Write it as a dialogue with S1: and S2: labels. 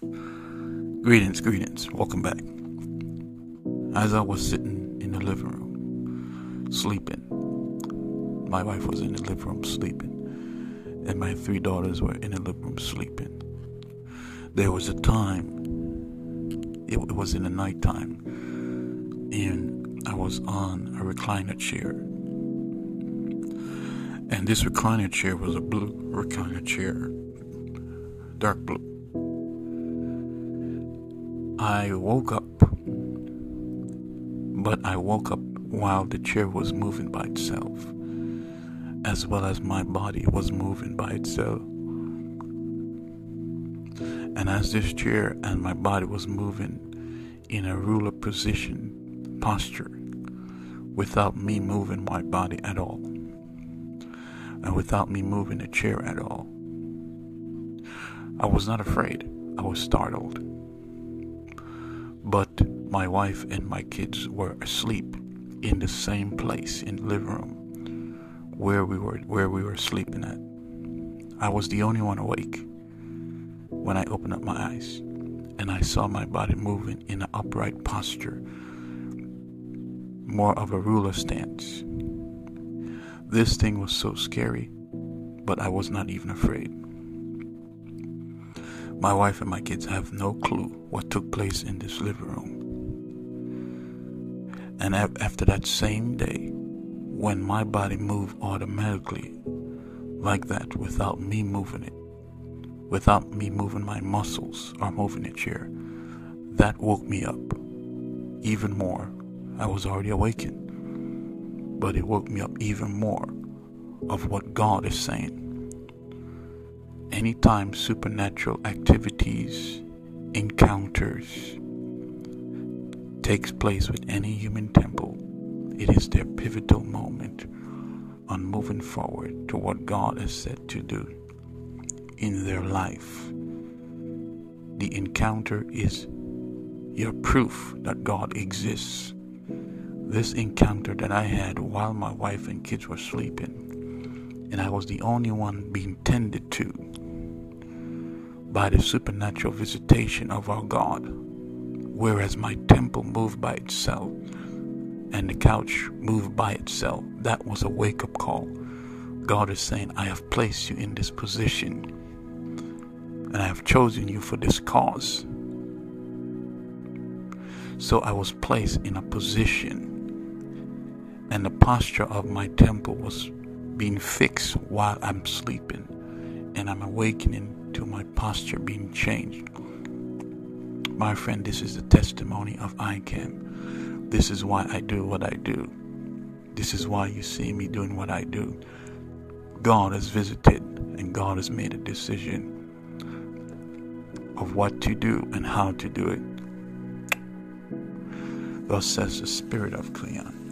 S1: Greetings, greetings. Welcome back. As I was sitting in the living room, sleeping, my wife was in the living room sleeping, and my three daughters were in the living room sleeping. There was a time, it, it was in the nighttime, and I was on a recliner chair. And this recliner chair was a blue recliner chair, dark blue. I woke up, but I woke up while the chair was moving by itself, as well as my body was moving by itself. And as this chair and my body was moving in a ruler position, posture, without me moving my body at all, and without me moving the chair at all, I was not afraid, I was startled but my wife and my kids were asleep in the same place in the living room where we were where we were sleeping at. I was the only one awake when I opened up my eyes and I saw my body moving in an upright posture, more of a ruler stance. This thing was so scary, but I was not even afraid. My wife and my kids have no clue what took place in this living room. And after that same day, when my body moved automatically like that without me moving it, without me moving my muscles or moving the chair, that woke me up even more. I was already awakened, but it woke me up even more of what God is saying anytime supernatural activities, encounters takes place with any human temple, it is their pivotal moment on moving forward to what God has said to do in their life. The encounter is your proof that God exists. This encounter that I had while my wife and kids were sleeping, and I was the only one being tended to by the supernatural visitation of our God. Whereas my temple moved by itself and the couch moved by itself, that was a wake up call. God is saying, I have placed you in this position and I have chosen you for this cause. So I was placed in a position, and the posture of my temple was being fixed while I'm sleeping, and I'm awakening to my posture being changed. My friend, this is the testimony of ICAM. This is why I do what I do. This is why you see me doing what I do. God has visited and God has made a decision of what to do and how to do it. Thus says the Spirit of Cleon.